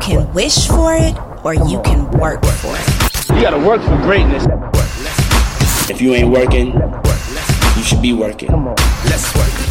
Can wish for it or you can work for it. You gotta work for greatness. If you ain't working, you should be working. Come on, let's work.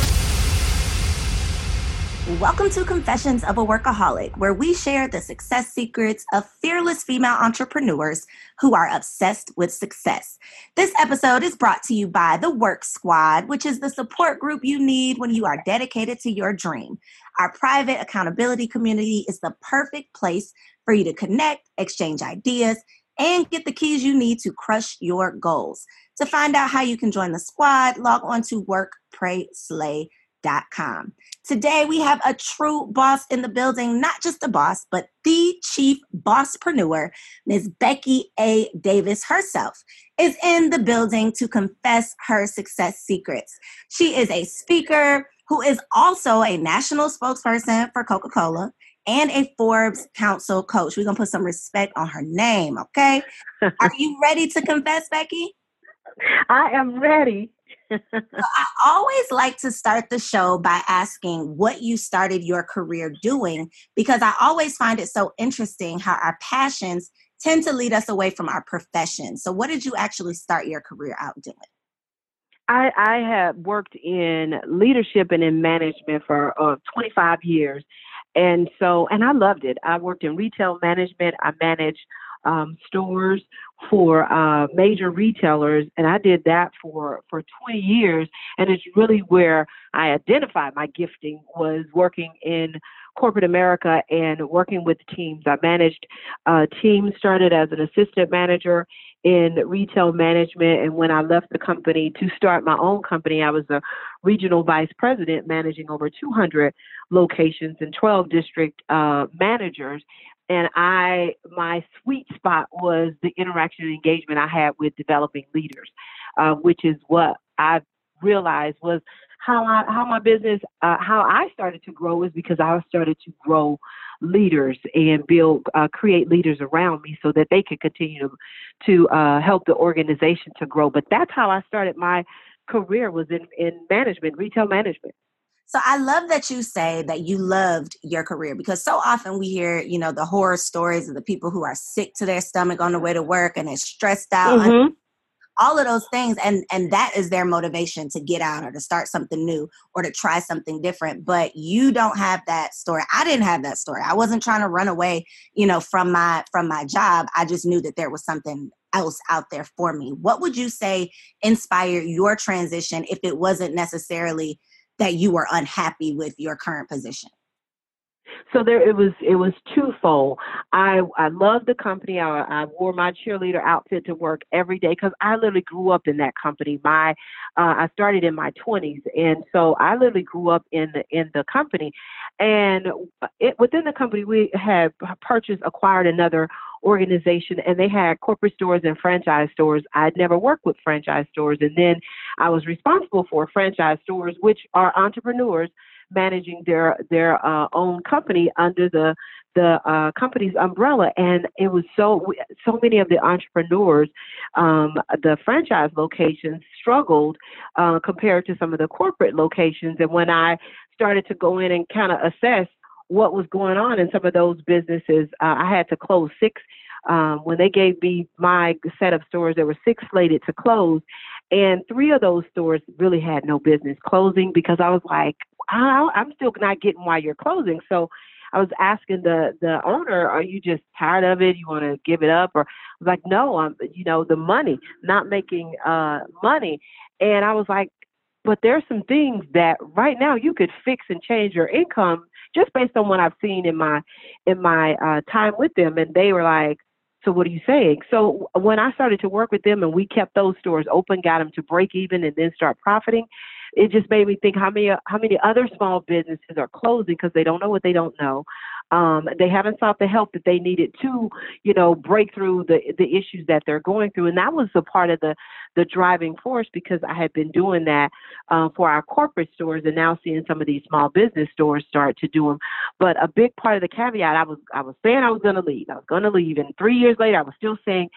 Welcome to Confessions of a Workaholic, where we share the success secrets of fearless female entrepreneurs who are obsessed with success. This episode is brought to you by the Work Squad, which is the support group you need when you are dedicated to your dream. Our private accountability community is the perfect place for you to connect, exchange ideas, and get the keys you need to crush your goals. To find out how you can join the squad, log on to workprayslay.com. Today, we have a true boss in the building, not just a boss, but the chief bosspreneur, Ms. Becky A. Davis herself, is in the building to confess her success secrets. She is a speaker who is also a national spokesperson for Coca Cola and a Forbes Council coach. We're going to put some respect on her name, okay? Are you ready to confess, Becky? I am ready. I always like to start the show by asking what you started your career doing because I always find it so interesting how our passions tend to lead us away from our profession. So, what did you actually start your career out doing? I, I have worked in leadership and in management for uh, 25 years. And so, and I loved it. I worked in retail management. I managed um, stores for uh, major retailers, and I did that for for 20 years. And it's really where I identified my gifting was working in corporate America and working with teams. I managed uh, teams, started as an assistant manager in retail management. And when I left the company to start my own company, I was a regional vice president managing over 200 locations and 12 district uh, managers and I my sweet spot was the interaction and engagement I had with developing leaders, uh, which is what I realized was how I how my business uh, how I started to grow is because I started to grow leaders and build uh, create leaders around me so that they could continue to to uh, help the organization to grow. But that's how I started my career was in in management, retail management. So I love that you say that you loved your career because so often we hear, you know, the horror stories of the people who are sick to their stomach on the way to work and they're stressed out. Mm-hmm. All of those things, and and mm-hmm. that is their motivation to get out or to start something new or to try something different. But you don't have that story. I didn't have that story. I wasn't trying to run away, you know, from my from my job. I just knew that there was something else out there for me. What would you say inspired your transition if it wasn't necessarily that you were unhappy with your current position? So there, it was. It was twofold. I I loved the company. I, I wore my cheerleader outfit to work every day because I literally grew up in that company. My uh, I started in my 20s, and so I literally grew up in the in the company. And it, within the company, we had purchased, acquired another organization and they had corporate stores and franchise stores. I'd never worked with franchise stores. And then I was responsible for franchise stores, which are entrepreneurs managing their their uh, own company under the the uh, company's umbrella, and it was so so many of the entrepreneurs, um, the franchise locations struggled uh, compared to some of the corporate locations. And when I started to go in and kind of assess what was going on in some of those businesses, uh, I had to close six. Um, when they gave me my set of stores, there were six slated to close, and three of those stores really had no business closing because I was like, I, I'm still not getting why you're closing. So I was asking the the owner, "Are you just tired of it? You want to give it up?" Or I was like, "No, I'm you know the money, not making uh money." And I was like, "But there's some things that right now you could fix and change your income just based on what I've seen in my in my uh, time with them." And they were like, so what are you saying? So when I started to work with them and we kept those stores open, got them to break even and then start profiting, it just made me think how many how many other small businesses are closing because they don't know what they don't know. Um, they haven't sought the help that they needed to, you know, break through the the issues that they're going through. And that was a part of the the driving force because I had been doing that uh, for our corporate stores and now seeing some of these small business stores start to do them. But a big part of the caveat, I was I was saying I was going to leave. I was going to leave, and three years later, I was still saying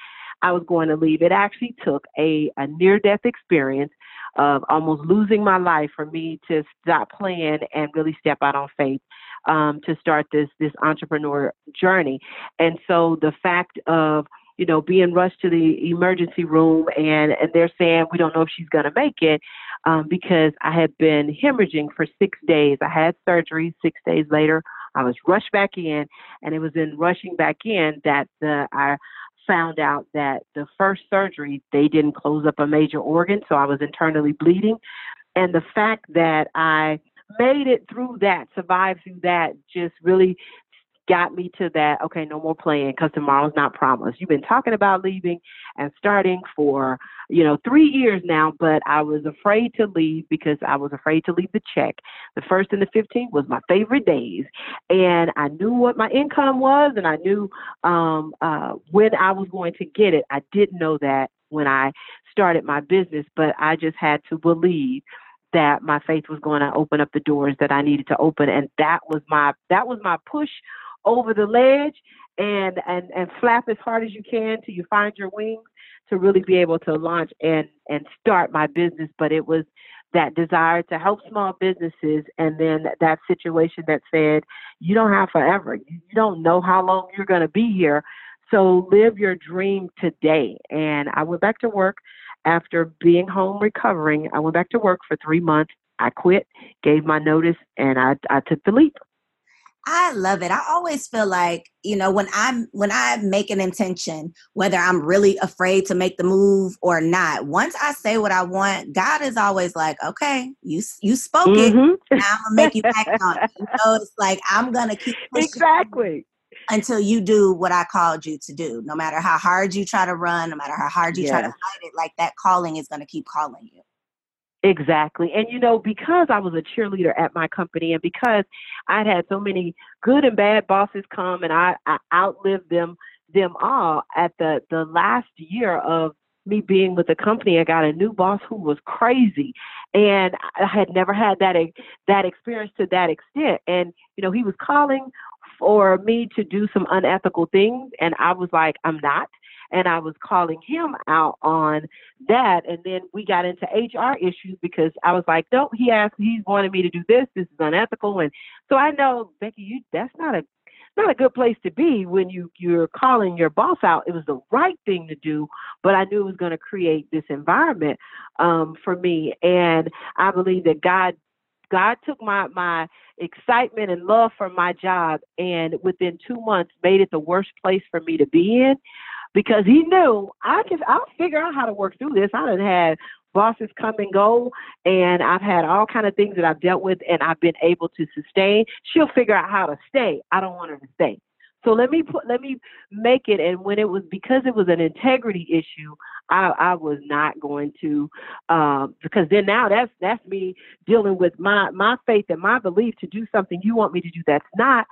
I was going to leave. It actually took a, a near death experience of almost losing my life for me to stop playing and really step out on faith um, to start this this entrepreneur journey. And so the fact of you know being rushed to the emergency room and and they're saying we don't know if she's going to make it um, because I had been hemorrhaging for six days. I had surgery six days later. I was rushed back in, and it was in rushing back in that the I found out that the first surgery, they didn't close up a major organ, so I was internally bleeding. And the fact that I made it through that, survived through that, just really got me to that, okay, no more playing because tomorrow's not promised. You've been talking about leaving and starting for, you know, three years now, but I was afraid to leave because I was afraid to leave the check. The first and the 15th was my favorite days. And I knew what my income was and I knew um, uh, when I was going to get it. I didn't know that when I started my business, but I just had to believe that my faith was going to open up the doors that I needed to open and that was my that was my push over the ledge and and and flap as hard as you can till you find your wings to really be able to launch and and start my business. But it was that desire to help small businesses and then that situation that said you don't have forever. You don't know how long you're going to be here. So live your dream today. And i went back to work after being home recovering. I went back to work for three months. I quit gave my notice and i, I took the leap I love it. I always feel like, you know, when I'm when I make an intention, whether I'm really afraid to make the move or not, once I say what I want, God is always like, "Okay, you you spoke mm-hmm. it. Now I'm gonna make you act on it." You know, it's like I'm gonna keep exactly until you do what I called you to do. No matter how hard you try to run, no matter how hard you yes. try to fight it, like that calling is gonna keep calling you. Exactly. And you know, because I was a cheerleader at my company and because I'd had so many good and bad bosses come and I, I outlived them them all at the the last year of me being with the company, I got a new boss who was crazy, and I had never had that that experience to that extent. And you know, he was calling for me to do some unethical things, and I was like, I'm not and I was calling him out on that. And then we got into HR issues because I was like, no, he asked, he's wanted me to do this. This is unethical. And so I know, Becky, you that's not a not a good place to be when you you're calling your boss out. It was the right thing to do, but I knew it was going to create this environment um, for me, and I believe that God God took my my excitement and love for my job, and within two months made it the worst place for me to be in because he knew I can I'll figure out how to work through this. I done had bosses come and go and I've had all kind of things that I've dealt with and I've been able to sustain. She'll figure out how to stay. I don't want her to stay. So let me put let me make it and when it was because it was an integrity issue, I, I was not going to um because then now that's that's me dealing with my my faith and my belief to do something you want me to do that's not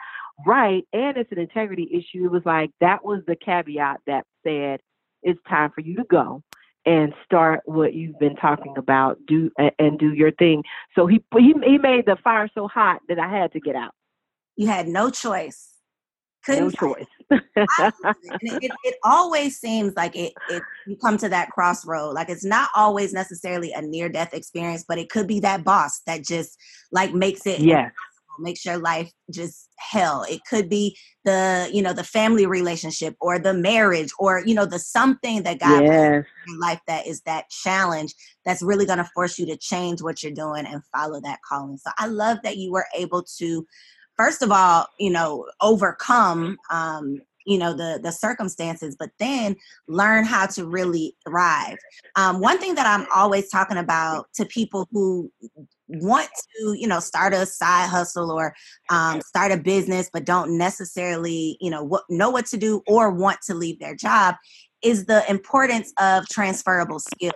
right and it's an integrity issue. It was like that was the caveat that said it's time for you to go and start what you've been talking about. Do and do your thing. So he he he made the fire so hot that I had to get out. You had no choice. Couldn't no choice. it, it, it, always seems like it, it you come to that crossroad. Like it's not always necessarily a near death experience, but it could be that boss that just like makes it yes makes your life just hell it could be the you know the family relationship or the marriage or you know the something that god yes. in life that is that challenge that's really going to force you to change what you're doing and follow that calling so i love that you were able to first of all you know overcome um you know the the circumstances but then learn how to really thrive. Um, one thing that i'm always talking about to people who want to you know start a side hustle or um, start a business but don't necessarily you know what, know what to do or want to leave their job is the importance of transferable skills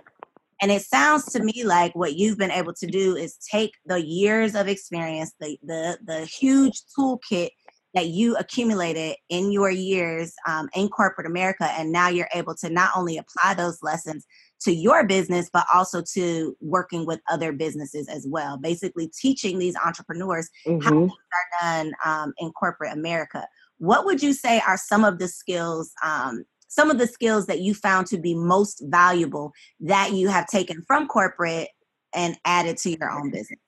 and it sounds to me like what you've been able to do is take the years of experience the the, the huge toolkit that you accumulated in your years um, in corporate America, and now you're able to not only apply those lessons to your business, but also to working with other businesses as well. Basically, teaching these entrepreneurs mm-hmm. how things are done um, in corporate America. What would you say are some of the skills? Um, some of the skills that you found to be most valuable that you have taken from corporate and added to your own business?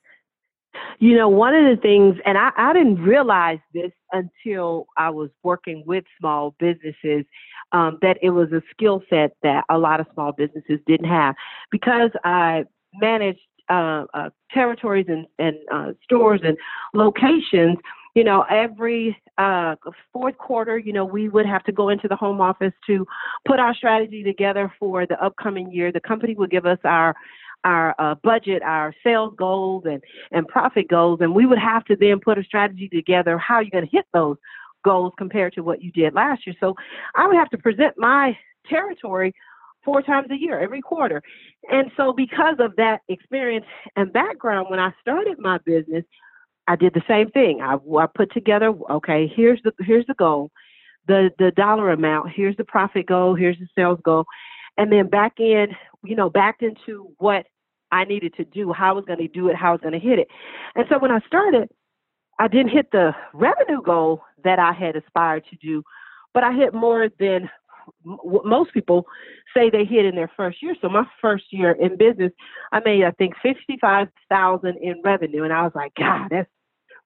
You know, one of the things, and I, I didn't realize this until I was working with small businesses, um, that it was a skill set that a lot of small businesses didn't have. Because I managed uh, uh, territories and, and uh, stores and locations, you know, every uh, fourth quarter, you know, we would have to go into the home office to put our strategy together for the upcoming year. The company would give us our our uh, budget, our sales goals, and and profit goals, and we would have to then put a strategy together. How are you going to hit those goals compared to what you did last year? So I would have to present my territory four times a year, every quarter. And so because of that experience and background, when I started my business, I did the same thing. I, I put together, okay, here's the here's the goal, the the dollar amount, here's the profit goal, here's the sales goal, and then back in, you know, backed into what I needed to do, how I was going to do it, how I was going to hit it. And so when I started, I didn't hit the revenue goal that I had aspired to do, but I hit more than what most people say they hit in their first year. So my first year in business, I made I think fifty five thousand in revenue, and I was like, God, that's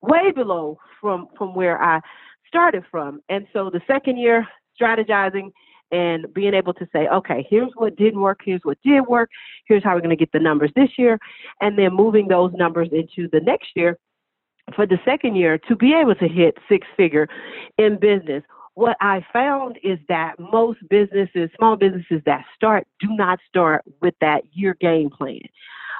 way below from from where I started from. And so the second year, strategizing and being able to say, okay, here's what didn't work, here's what did work, here's how we're going to get the numbers this year, and then moving those numbers into the next year for the second year to be able to hit six figure in business. What I found is that most businesses, small businesses that start, do not start with that year game plan.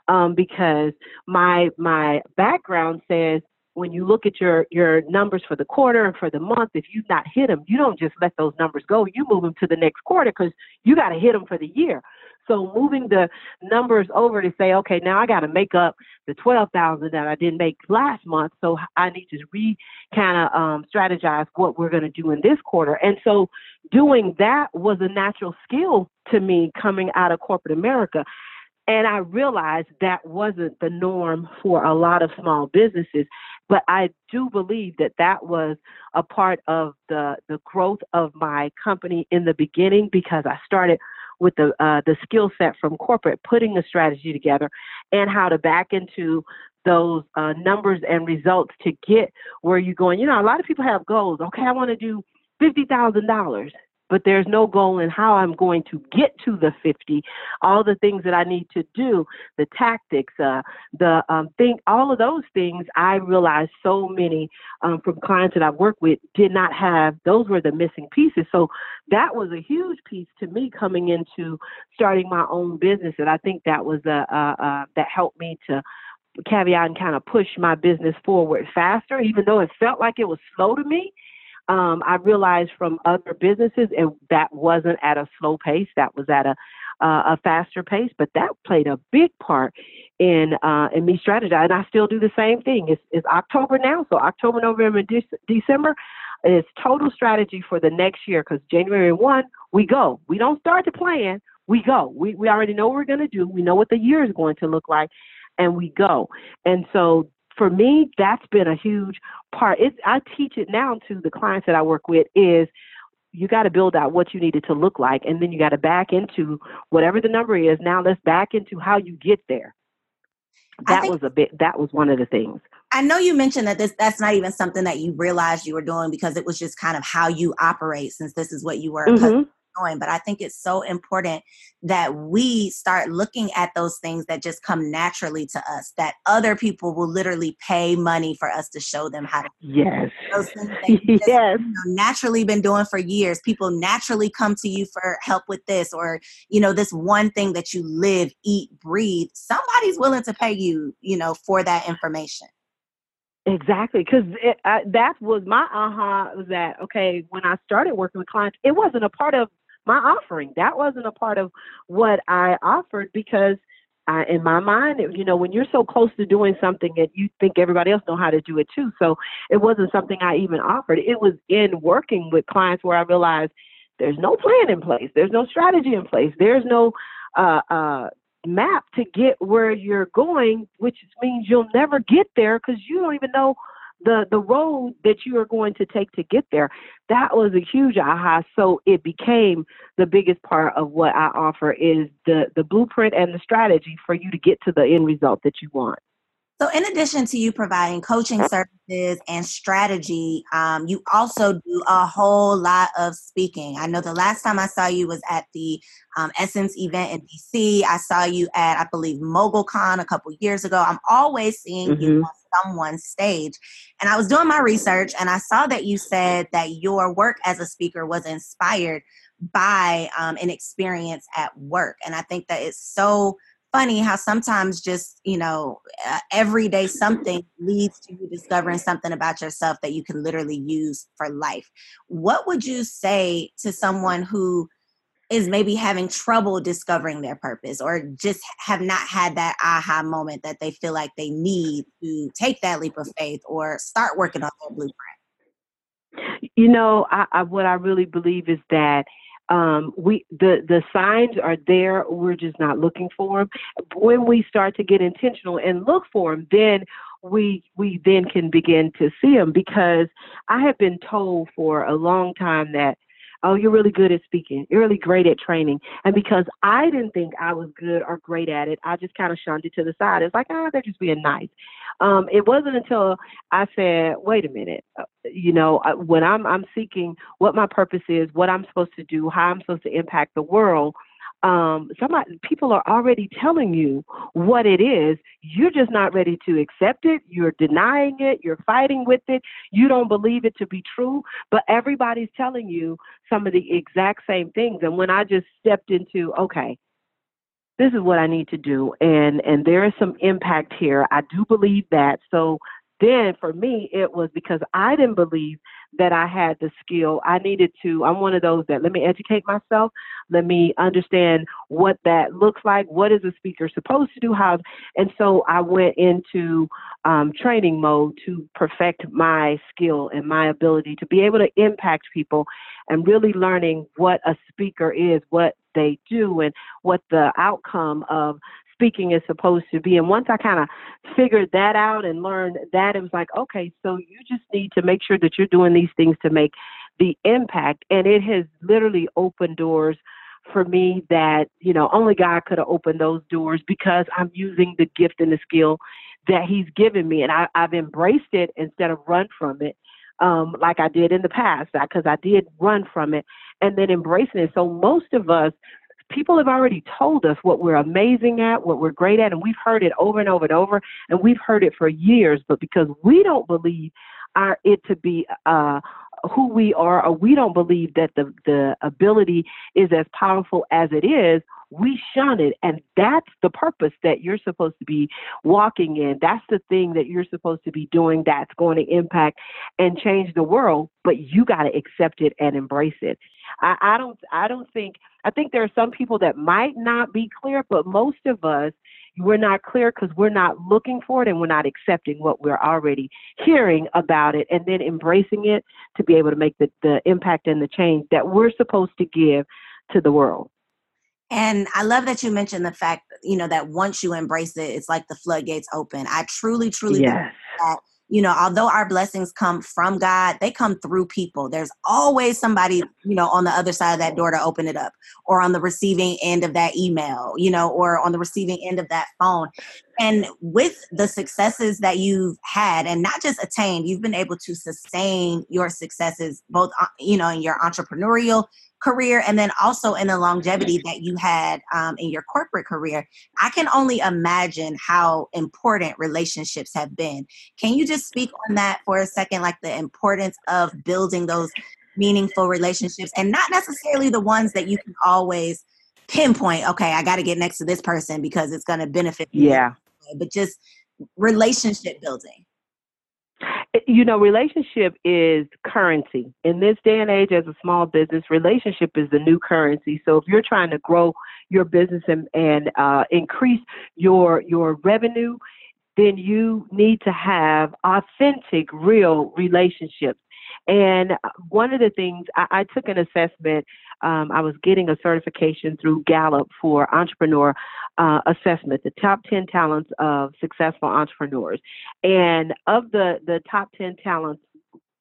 Um, because my my background says when you look at your your numbers for the quarter and for the month, if you've not hit them, you don't just let those numbers go. You move them to the next quarter because you got to hit them for the year. So moving the numbers over to say, okay, now I got to make up the twelve thousand that I didn't make last month. So I need to re kind of um, strategize what we're going to do in this quarter. And so doing that was a natural skill to me coming out of corporate America. And I realized that wasn't the norm for a lot of small businesses. But I do believe that that was a part of the, the growth of my company in the beginning because I started with the uh, the skill set from corporate, putting the strategy together, and how to back into those uh, numbers and results to get where you're going. You know, a lot of people have goals. Okay, I want to do fifty thousand dollars but there's no goal in how I'm going to get to the 50. All the things that I need to do, the tactics, uh, the um, thing, all of those things, I realized so many um, from clients that I've worked with did not have. Those were the missing pieces. So that was a huge piece to me coming into starting my own business, and I think that was a, a, a that helped me to caveat and kind of push my business forward faster, even though it felt like it was slow to me um, I realized from other businesses and that wasn't at a slow pace, that was at a uh, a faster pace, but that played a big part in uh, in me strategize, and I still do the same thing. It's, it's October now, so October, November, De- December is total strategy for the next year. Because January one, we go. We don't start the plan. We go. We we already know what we're going to do. We know what the year is going to look like, and we go. And so for me, that's been a huge part. It's, I teach it now to the clients that I work with is you got to build out what you need it to look like, and then you got to back into whatever the number is. Now let's back into how you get there. That think, was a bit. That was one of the things. I know you mentioned that this that's not even something that you realized you were doing because it was just kind of how you operate since this is what you were mm-hmm going. But I think it's so important that we start looking at those things that just come naturally to us, that other people will literally pay money for us to show them how to Yes. Those things you just, yes. You know, naturally been doing for years. People naturally come to you for help with this or, you know, this one thing that you live, eat, breathe. Somebody's willing to pay you, you know, for that information. Exactly, because that was my aha was that okay when I started working with clients, it wasn't a part of my offering. That wasn't a part of what I offered because I, in my mind, you know, when you're so close to doing something and you think everybody else know how to do it too, so it wasn't something I even offered. It was in working with clients where I realized there's no plan in place, there's no strategy in place, there's no uh, uh, map to get where you're going, which means you'll never get there because you don't even know the the road that you are going to take to get there that was a huge aha. So it became the biggest part of what i offer is the the blueprint and the strategy for you to get to the end result that you want so, in addition to you providing coaching services and strategy, um, you also do a whole lot of speaking. I know the last time I saw you was at the um, Essence event in DC. I saw you at, I believe, MogulCon a couple years ago. I'm always seeing mm-hmm. you on someone's stage. And I was doing my research and I saw that you said that your work as a speaker was inspired by um, an experience at work. And I think that it's so funny how sometimes just you know uh, everyday something leads to you discovering something about yourself that you can literally use for life. What would you say to someone who is maybe having trouble discovering their purpose or just have not had that aha moment that they feel like they need to take that leap of faith or start working on their blueprint? You know I, I, what i really believe is that um, we the the signs are there. We're just not looking for them. When we start to get intentional and look for them, then we we then can begin to see them. Because I have been told for a long time that oh, you're really good at speaking. You're really great at training. And because I didn't think I was good or great at it, I just kind of shunned it to the side. It's like, ah, oh, they're just being nice. Um, it wasn't until I said, wait a minute, uh, you know, uh, when I'm, I'm seeking what my purpose is, what I'm supposed to do, how I'm supposed to impact the world, um, somebody people are already telling you what it is. You're just not ready to accept it. You're denying it. You're fighting with it. You don't believe it to be true. But everybody's telling you some of the exact same things. And when I just stepped into, okay, this is what I need to do, and and there is some impact here. I do believe that. So then for me, it was because I didn't believe that I had the skill. I needed to, I'm one of those that let me educate myself. Let me understand what that looks like. What is a speaker supposed to do? How, and so I went into um, training mode to perfect my skill and my ability to be able to impact people and really learning what a speaker is, what they do, and what the outcome of speaking is supposed to be. And once I kind of figured that out and learned that, it was like, okay, so you just need to make sure that you're doing these things to make the impact. And it has literally opened doors for me that, you know, only God could have opened those doors because I'm using the gift and the skill that He's given me. And I, I've embraced it instead of run from it. Um, like I did in the past, because I did run from it and then embracing it. So most of us, people have already told us what we're amazing at, what we're great at, and we've heard it over and over and over, and we've heard it for years. But because we don't believe our it to be uh, who we are, or we don't believe that the the ability is as powerful as it is, we shun it. And that's the purpose that you're supposed to be walking in. That's the thing that you're supposed to be doing that's going to impact and change the world. But you got to accept it and embrace it. I, I don't I don't think I think there are some people that might not be clear, but most of us we're not clear because we're not looking for it and we're not accepting what we're already hearing about it and then embracing it to be able to make the, the impact and the change that we're supposed to give to the world. And I love that you mentioned the fact, you know, that once you embrace it, it's like the floodgates open. I truly, truly yes. that you know, although our blessings come from God, they come through people. There's always somebody, you know, on the other side of that door to open it up or on the receiving end of that email, you know, or on the receiving end of that phone. And with the successes that you've had and not just attained, you've been able to sustain your successes both, uh, you know, in your entrepreneurial career and then also in the longevity that you had um, in your corporate career. I can only imagine how important relationships have been. Can you just speak on that for a second like the importance of building those meaningful relationships and not necessarily the ones that you can always pinpoint okay i got to get next to this person because it's going to benefit me. Yeah but just relationship building you know, relationship is currency. In this day and age, as a small business, relationship is the new currency. So if you're trying to grow your business and, and uh, increase your your revenue, then you need to have authentic, real relationships. And one of the things I, I took an assessment, um, I was getting a certification through Gallup for entrepreneur uh, assessment, the top 10 talents of successful entrepreneurs. And of the, the top 10 talents,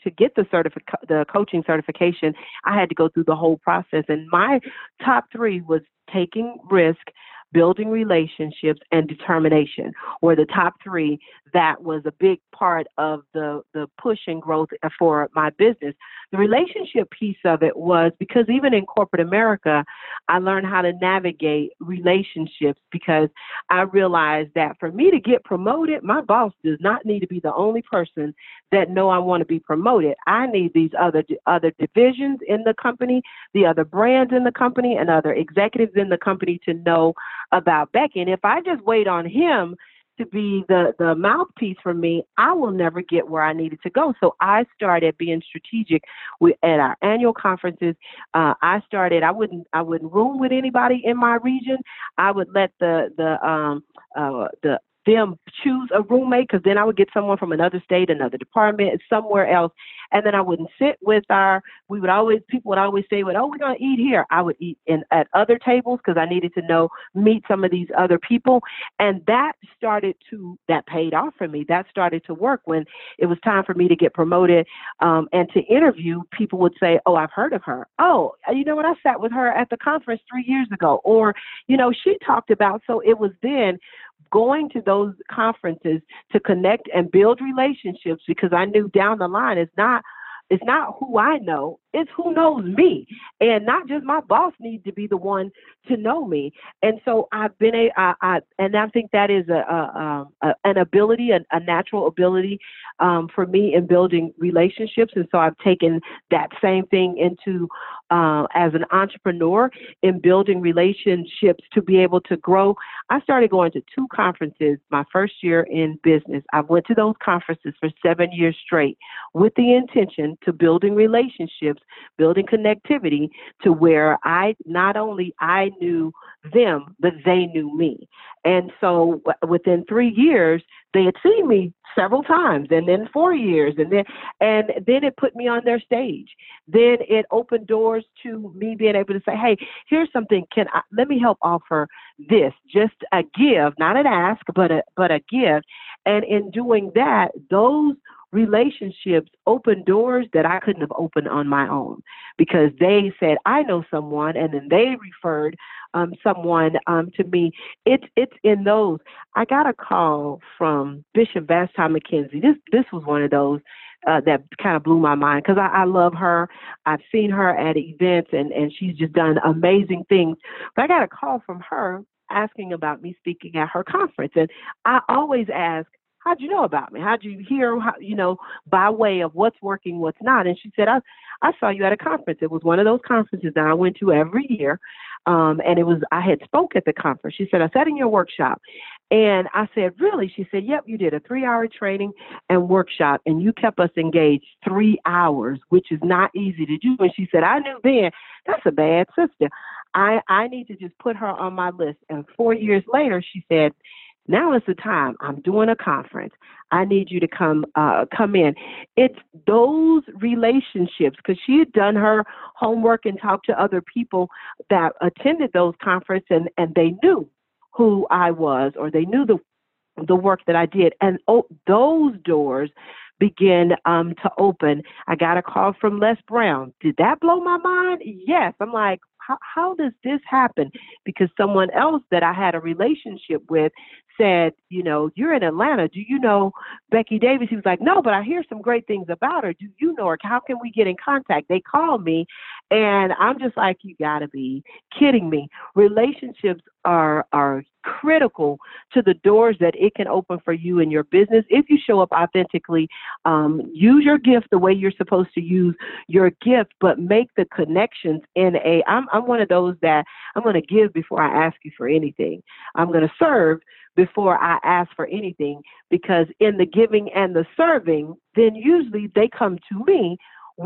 to get the certific- the coaching certification, I had to go through the whole process. And my top three was taking risk, building relationships, and determination were the top three. That was a big part of the, the push and growth for my business. The relationship piece of it was because even in corporate America, I learned how to navigate relationships because I realized that for me to get promoted, my boss does not need to be the only person that know I want to be promoted. I need these other other divisions in the company, the other brands in the company, and other executives in the company to know about Becky. And if I just wait on him to be the the mouthpiece for me, I will never get where I needed to go. So I started being strategic with, at our annual conferences. Uh, I started. I wouldn't I wouldn't room with anybody in my region. I would let the the um uh the them choose a roommate because then I would get someone from another state, another department, somewhere else, and then I wouldn't sit with our. We would always people would always say, "Well, oh, we're gonna eat here." I would eat in at other tables because I needed to know meet some of these other people, and that started to that paid off for me. That started to work when it was time for me to get promoted um, and to interview. People would say, "Oh, I've heard of her. Oh, you know what? I sat with her at the conference three years ago, or you know, she talked about." So it was then going to those conferences to connect and build relationships because I knew down the line it's not it's not who I know, it's who knows me. And not just my boss needs to be the one to know me. And so I've been a, I, I and I think that is a, a, um, a an ability, a, a natural ability um, for me in building relationships. And so I've taken that same thing into uh, as an entrepreneur in building relationships to be able to grow. I started going to two conferences my first year in business. I went to those conferences for seven years straight with the intention to building relationships, building connectivity to where I not only I knew them, but they knew me. And so within three years, they had seen me several times and then four years and then and then it put me on their stage. Then it opened doors to me being able to say hey here's something. Can I, let me help offer this just a give not an ask but a but a gift. And in doing that those relationships open doors that I couldn't have opened on my own because they said, I know someone, and then they referred um, someone um, to me. It's it's in those. I got a call from Bishop Vashti McKenzie. This this was one of those uh, that kind of blew my mind because I, I love her. I've seen her at events and and she's just done amazing things. But I got a call from her asking about me speaking at her conference, and I always ask how'd you know about me? How'd you hear, how, you know, by way of what's working, what's not? And she said, I, I saw you at a conference. It was one of those conferences that I went to every year. Um, and it was, I had spoke at the conference. She said, I sat in your workshop. And I said, really? She said, yep, you did a three hour training and workshop and you kept us engaged three hours, which is not easy to do. And she said, I knew then that's a bad sister. I, I need to just put her on my list. And four years later, she said, now is the time. I'm doing a conference. I need you to come uh, come in. It's those relationships because she had done her homework and talked to other people that attended those conferences and, and they knew who I was or they knew the the work that I did. And oh, those doors begin um, to open. I got a call from Les Brown. Did that blow my mind? Yes. I'm like, how, how does this happen? Because someone else that I had a relationship with said, you know, you're in Atlanta. Do you know Becky Davis? He was like, no, but I hear some great things about her. Do you know her? How can we get in contact? They called me, and I'm just like, you got to be kidding me. Relationships are are critical to the doors that it can open for you in your business if you show up authentically um, use your gift the way you're supposed to use your gift but make the connections in a i'm, I'm one of those that i'm going to give before i ask you for anything i'm going to serve before I ask for anything because in the giving and the serving, then usually they come to me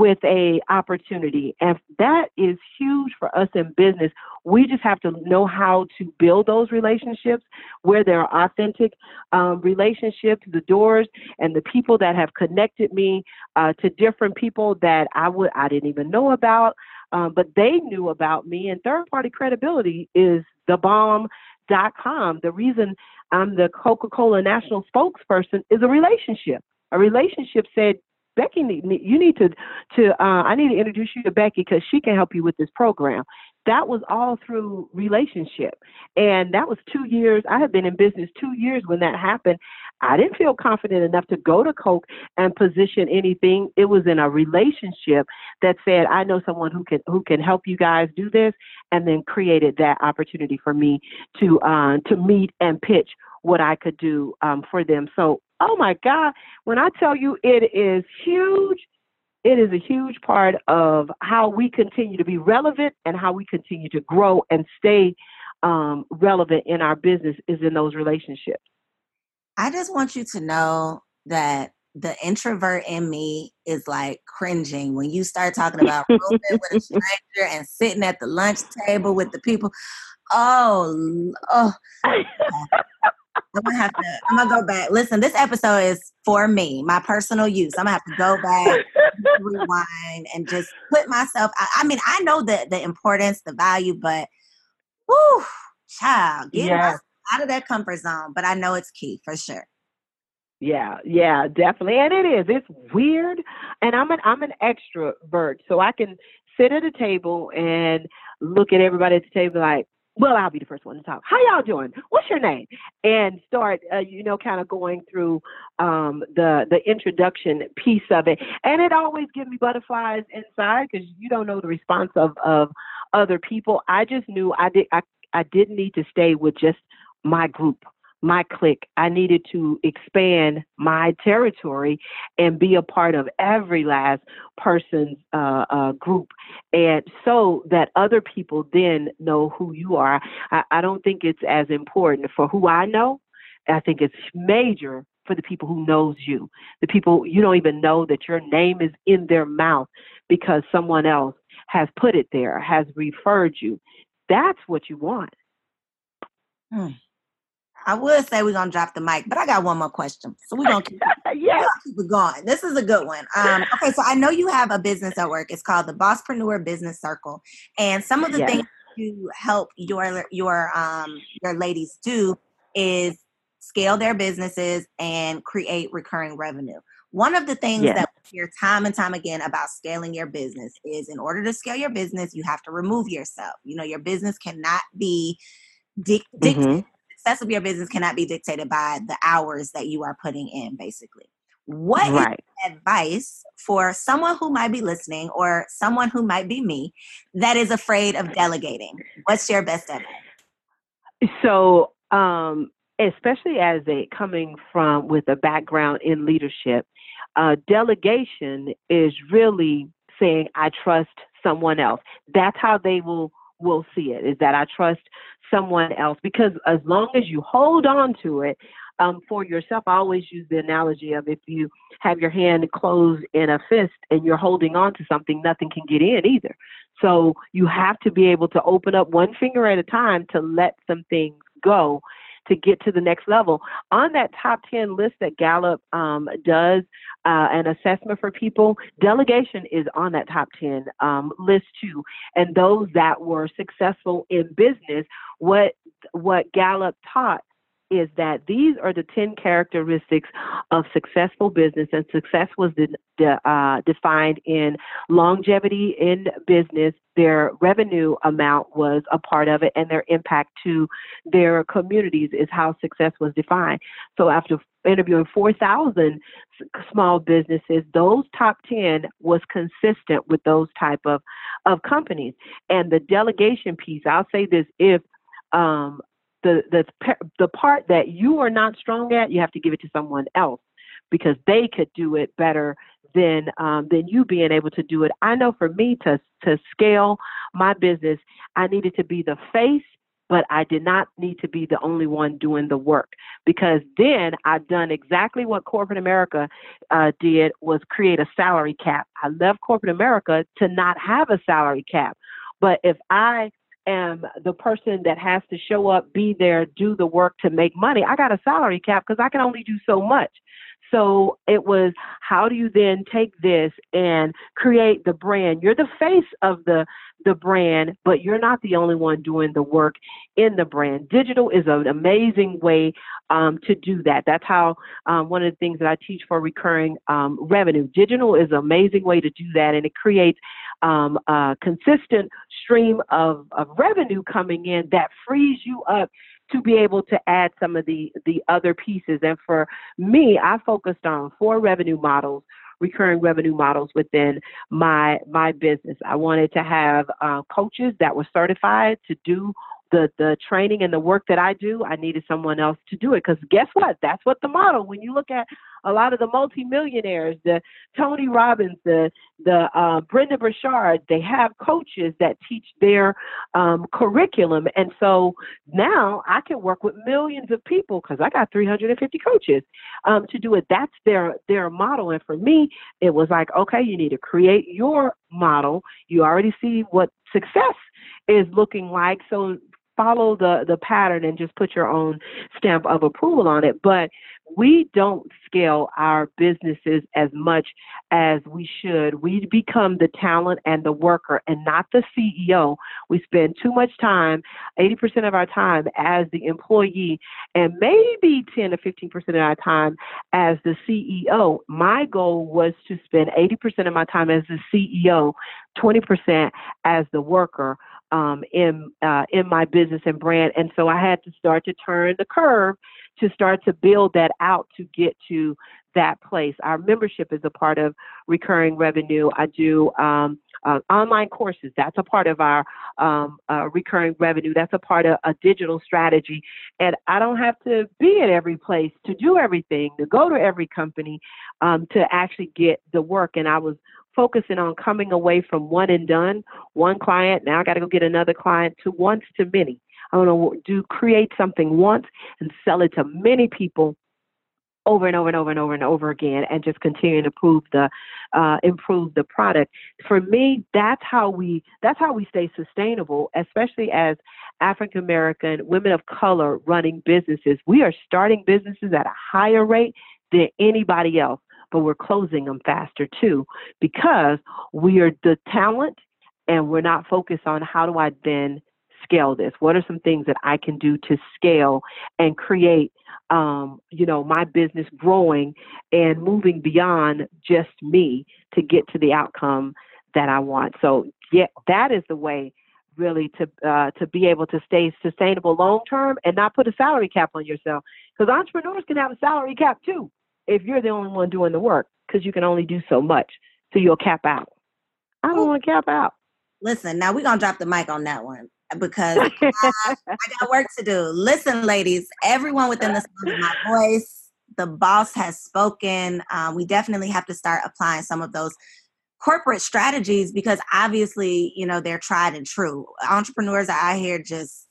with a opportunity. And that is huge for us in business. We just have to know how to build those relationships where there are authentic um, relationships the doors and the people that have connected me uh, to different people that i would i didn't even know about um, but they knew about me. And third party credibility is the bomb dot com. The reason i'm the coca-cola national spokesperson is a relationship. A relationship said Becky, you need to to uh, I need to introduce you to Becky because she can help you with this program. That was all through relationship, and that was two years. I had been in business two years when that happened. I didn't feel confident enough to go to Coke and position anything. It was in a relationship that said, "I know someone who can who can help you guys do this," and then created that opportunity for me to uh, to meet and pitch what I could do um, for them. So Oh my God. When I tell you it is huge, it is a huge part of how we continue to be relevant and how we continue to grow and stay um, relevant in our business is in those relationships. I just want you to know that the introvert in me is like cringing when you start talking about with a stranger and sitting at the lunch table with the people. Oh, oh. I'm gonna have to. I'm gonna go back. Listen, this episode is for me, my personal use. I'm gonna have to go back, rewind, and just put myself. I, I, mean, I know the the importance, the value, but whoo, child, get yeah. out of that comfort zone. But I know it's key for sure. Yeah, yeah, definitely, and it is. It's weird, and I'm an I'm an extrovert, so I can sit at a table and look at everybody at the table like, well, I'll be the first one to talk. How y'all doing? What's your name? And start, uh, you know, kind of going through um, the the introduction piece of it. And it always gives me butterflies inside because you don't know the response of of other people. I just knew I did I I didn't need to stay with just my group my clique. I needed to expand my territory and be a part of every last person's uh, uh, group, and so that other people then know who you are. I, I don't think it's as important for who I know. I think it's major for the people who knows you, the people you don't even know that your name is in their mouth because someone else has put it there, has referred you. That's what you want. Hmm. I would say we're gonna drop the mic, but I got one more question. So we're gonna keep, yeah. keep it going. This is a good one. Um, okay, so I know you have a business at work. It's called the Bosspreneur Business Circle, and some of the yes. things you help your your um your ladies do is scale their businesses and create recurring revenue. One of the things yes. that we hear time and time again about scaling your business is in order to scale your business, you have to remove yourself. You know, your business cannot be dic- mm-hmm success of your business cannot be dictated by the hours that you are putting in, basically. What right. advice for someone who might be listening or someone who might be me that is afraid of delegating? What's your best advice? So, um, especially as a coming from with a background in leadership, uh, delegation is really saying, I trust someone else. That's how they will will see it is that I trust someone else because as long as you hold on to it, um, for yourself. I always use the analogy of if you have your hand closed in a fist and you're holding on to something, nothing can get in either. So you have to be able to open up one finger at a time to let some things go to get to the next level. On that top 10 list that Gallup um, does, uh, an assessment for people, delegation is on that top 10 um, list too. And those that were successful in business, what what Gallup taught is that these are the 10 characteristics of successful business, and success was de- de- uh, defined in longevity in business. Their revenue amount was a part of it, and their impact to their communities is how success was defined. So, after interviewing 4,000 small businesses, those top 10 was consistent with those type of, of companies. And the delegation piece, I'll say this if um, the the the part that you are not strong at, you have to give it to someone else because they could do it better than um, than you being able to do it. I know for me to to scale my business, I needed to be the face, but I did not need to be the only one doing the work because then I've done exactly what corporate America uh, did was create a salary cap. I left corporate America to not have a salary cap, but if I am the person that has to show up, be there, do the work to make money, I got a salary cap because I can only do so much. So it was how do you then take this and create the brand? You're the face of the the brand, but you're not the only one doing the work in the brand. Digital is an amazing way um, to do that. That's how um, one of the things that I teach for recurring um, revenue. Digital is an amazing way to do that, and it creates um, a consistent stream of, of revenue coming in that frees you up to be able to add some of the the other pieces. And for me, I focused on four revenue models recurring revenue models within my my business. I wanted to have uh, coaches that were certified to do the the training and the work that I do. I needed someone else to do it because guess what? That's what the model. When you look at a lot of the multimillionaires, the Tony Robbins, the the uh, Brendon Burchard, they have coaches that teach their um, curriculum, and so now I can work with millions of people because I got 350 coaches um, to do it. That's their their model, and for me, it was like, okay, you need to create your model. You already see what success is looking like. So follow the the pattern and just put your own stamp of approval on it but we don't scale our businesses as much as we should. We become the talent and the worker and not the CEO. We spend too much time, 80% of our time as the employee and maybe 10 to 15% of our time as the CEO. My goal was to spend 80% of my time as the CEO, 20% as the worker um, in uh, in my business and brand. And so I had to start to turn the curve to start to build that out to get to that place. Our membership is a part of recurring revenue. I do um, uh, online courses. That's a part of our um, uh, recurring revenue. That's a part of a digital strategy. And I don't have to be at every place to do everything, to go to every company um, to actually get the work. And I was focusing on coming away from one and done, one client. Now I got to go get another client to once to many. I want to do create something once and sell it to many people over and over and over and over and over again and just continue to improve the uh, improve the product for me that's how we that's how we stay sustainable especially as african american women of color running businesses we are starting businesses at a higher rate than anybody else but we're closing them faster too because we are the talent and we're not focused on how do I then scale this? What are some things that I can do to scale and create, um, you know, my business growing and moving beyond just me to get to the outcome that I want? So, yeah, that is the way really to uh, to be able to stay sustainable long term and not put a salary cap on yourself because entrepreneurs can have a salary cap too if you're the only one doing the work because you can only do so much. So you'll cap out. I don't want to cap out. Listen, now we're going to drop the mic on that one because I, I, got work to do. Listen, ladies, everyone within the sound of my voice, the boss has spoken. Um, we definitely have to start applying some of those corporate strategies because obviously, you know, they're tried and true. Entrepreneurs are out here just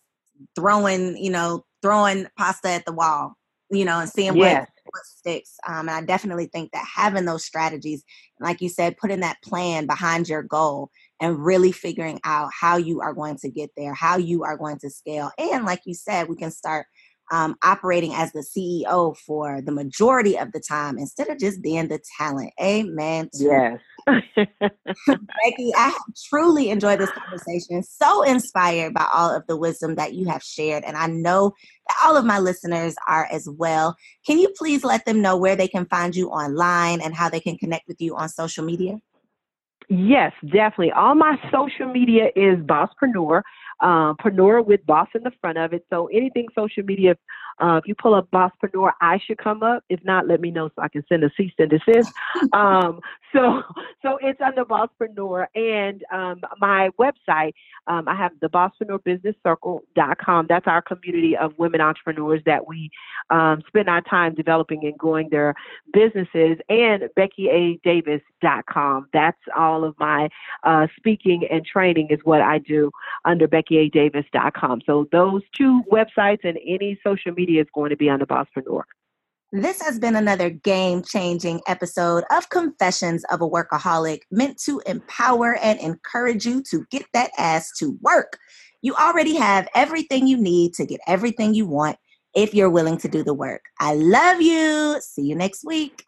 throwing, you know, throwing pasta at the wall you know, and seeing what what sticks. Um, and I definitely think that having those strategies, like you said, putting that plan behind your goal and really figuring out how you are going to get there, how you are going to scale. And like you said, we can start um, operating as the CEO for the majority of the time instead of just being the talent. Amen. Yes. Becky, I truly enjoyed this conversation. So inspired by all of the wisdom that you have shared. And I know that all of my listeners are as well. Can you please let them know where they can find you online and how they can connect with you on social media? Yes, definitely. All my social media is Bosspreneur, uh, Preneur with boss in the front of it. So anything social media, uh, if you pull up Bosspreneur, I should come up. If not, let me know so I can send a cease and desist. um, so, so it's under Bosspreneur and um, my website. Um, I have the BosspreneurBusinessCircle.com. That's our community of women entrepreneurs that we um, spend our time developing and growing their businesses. And BeckyADavis.com. That's all of my uh, speaking and training is what I do under BeckyADavis.com. So those two websites and any social media is going to be under Bosspreneur. This has been another game changing episode of Confessions of a Workaholic, meant to empower and encourage you to get that ass to work. You already have everything you need to get everything you want if you're willing to do the work. I love you. See you next week.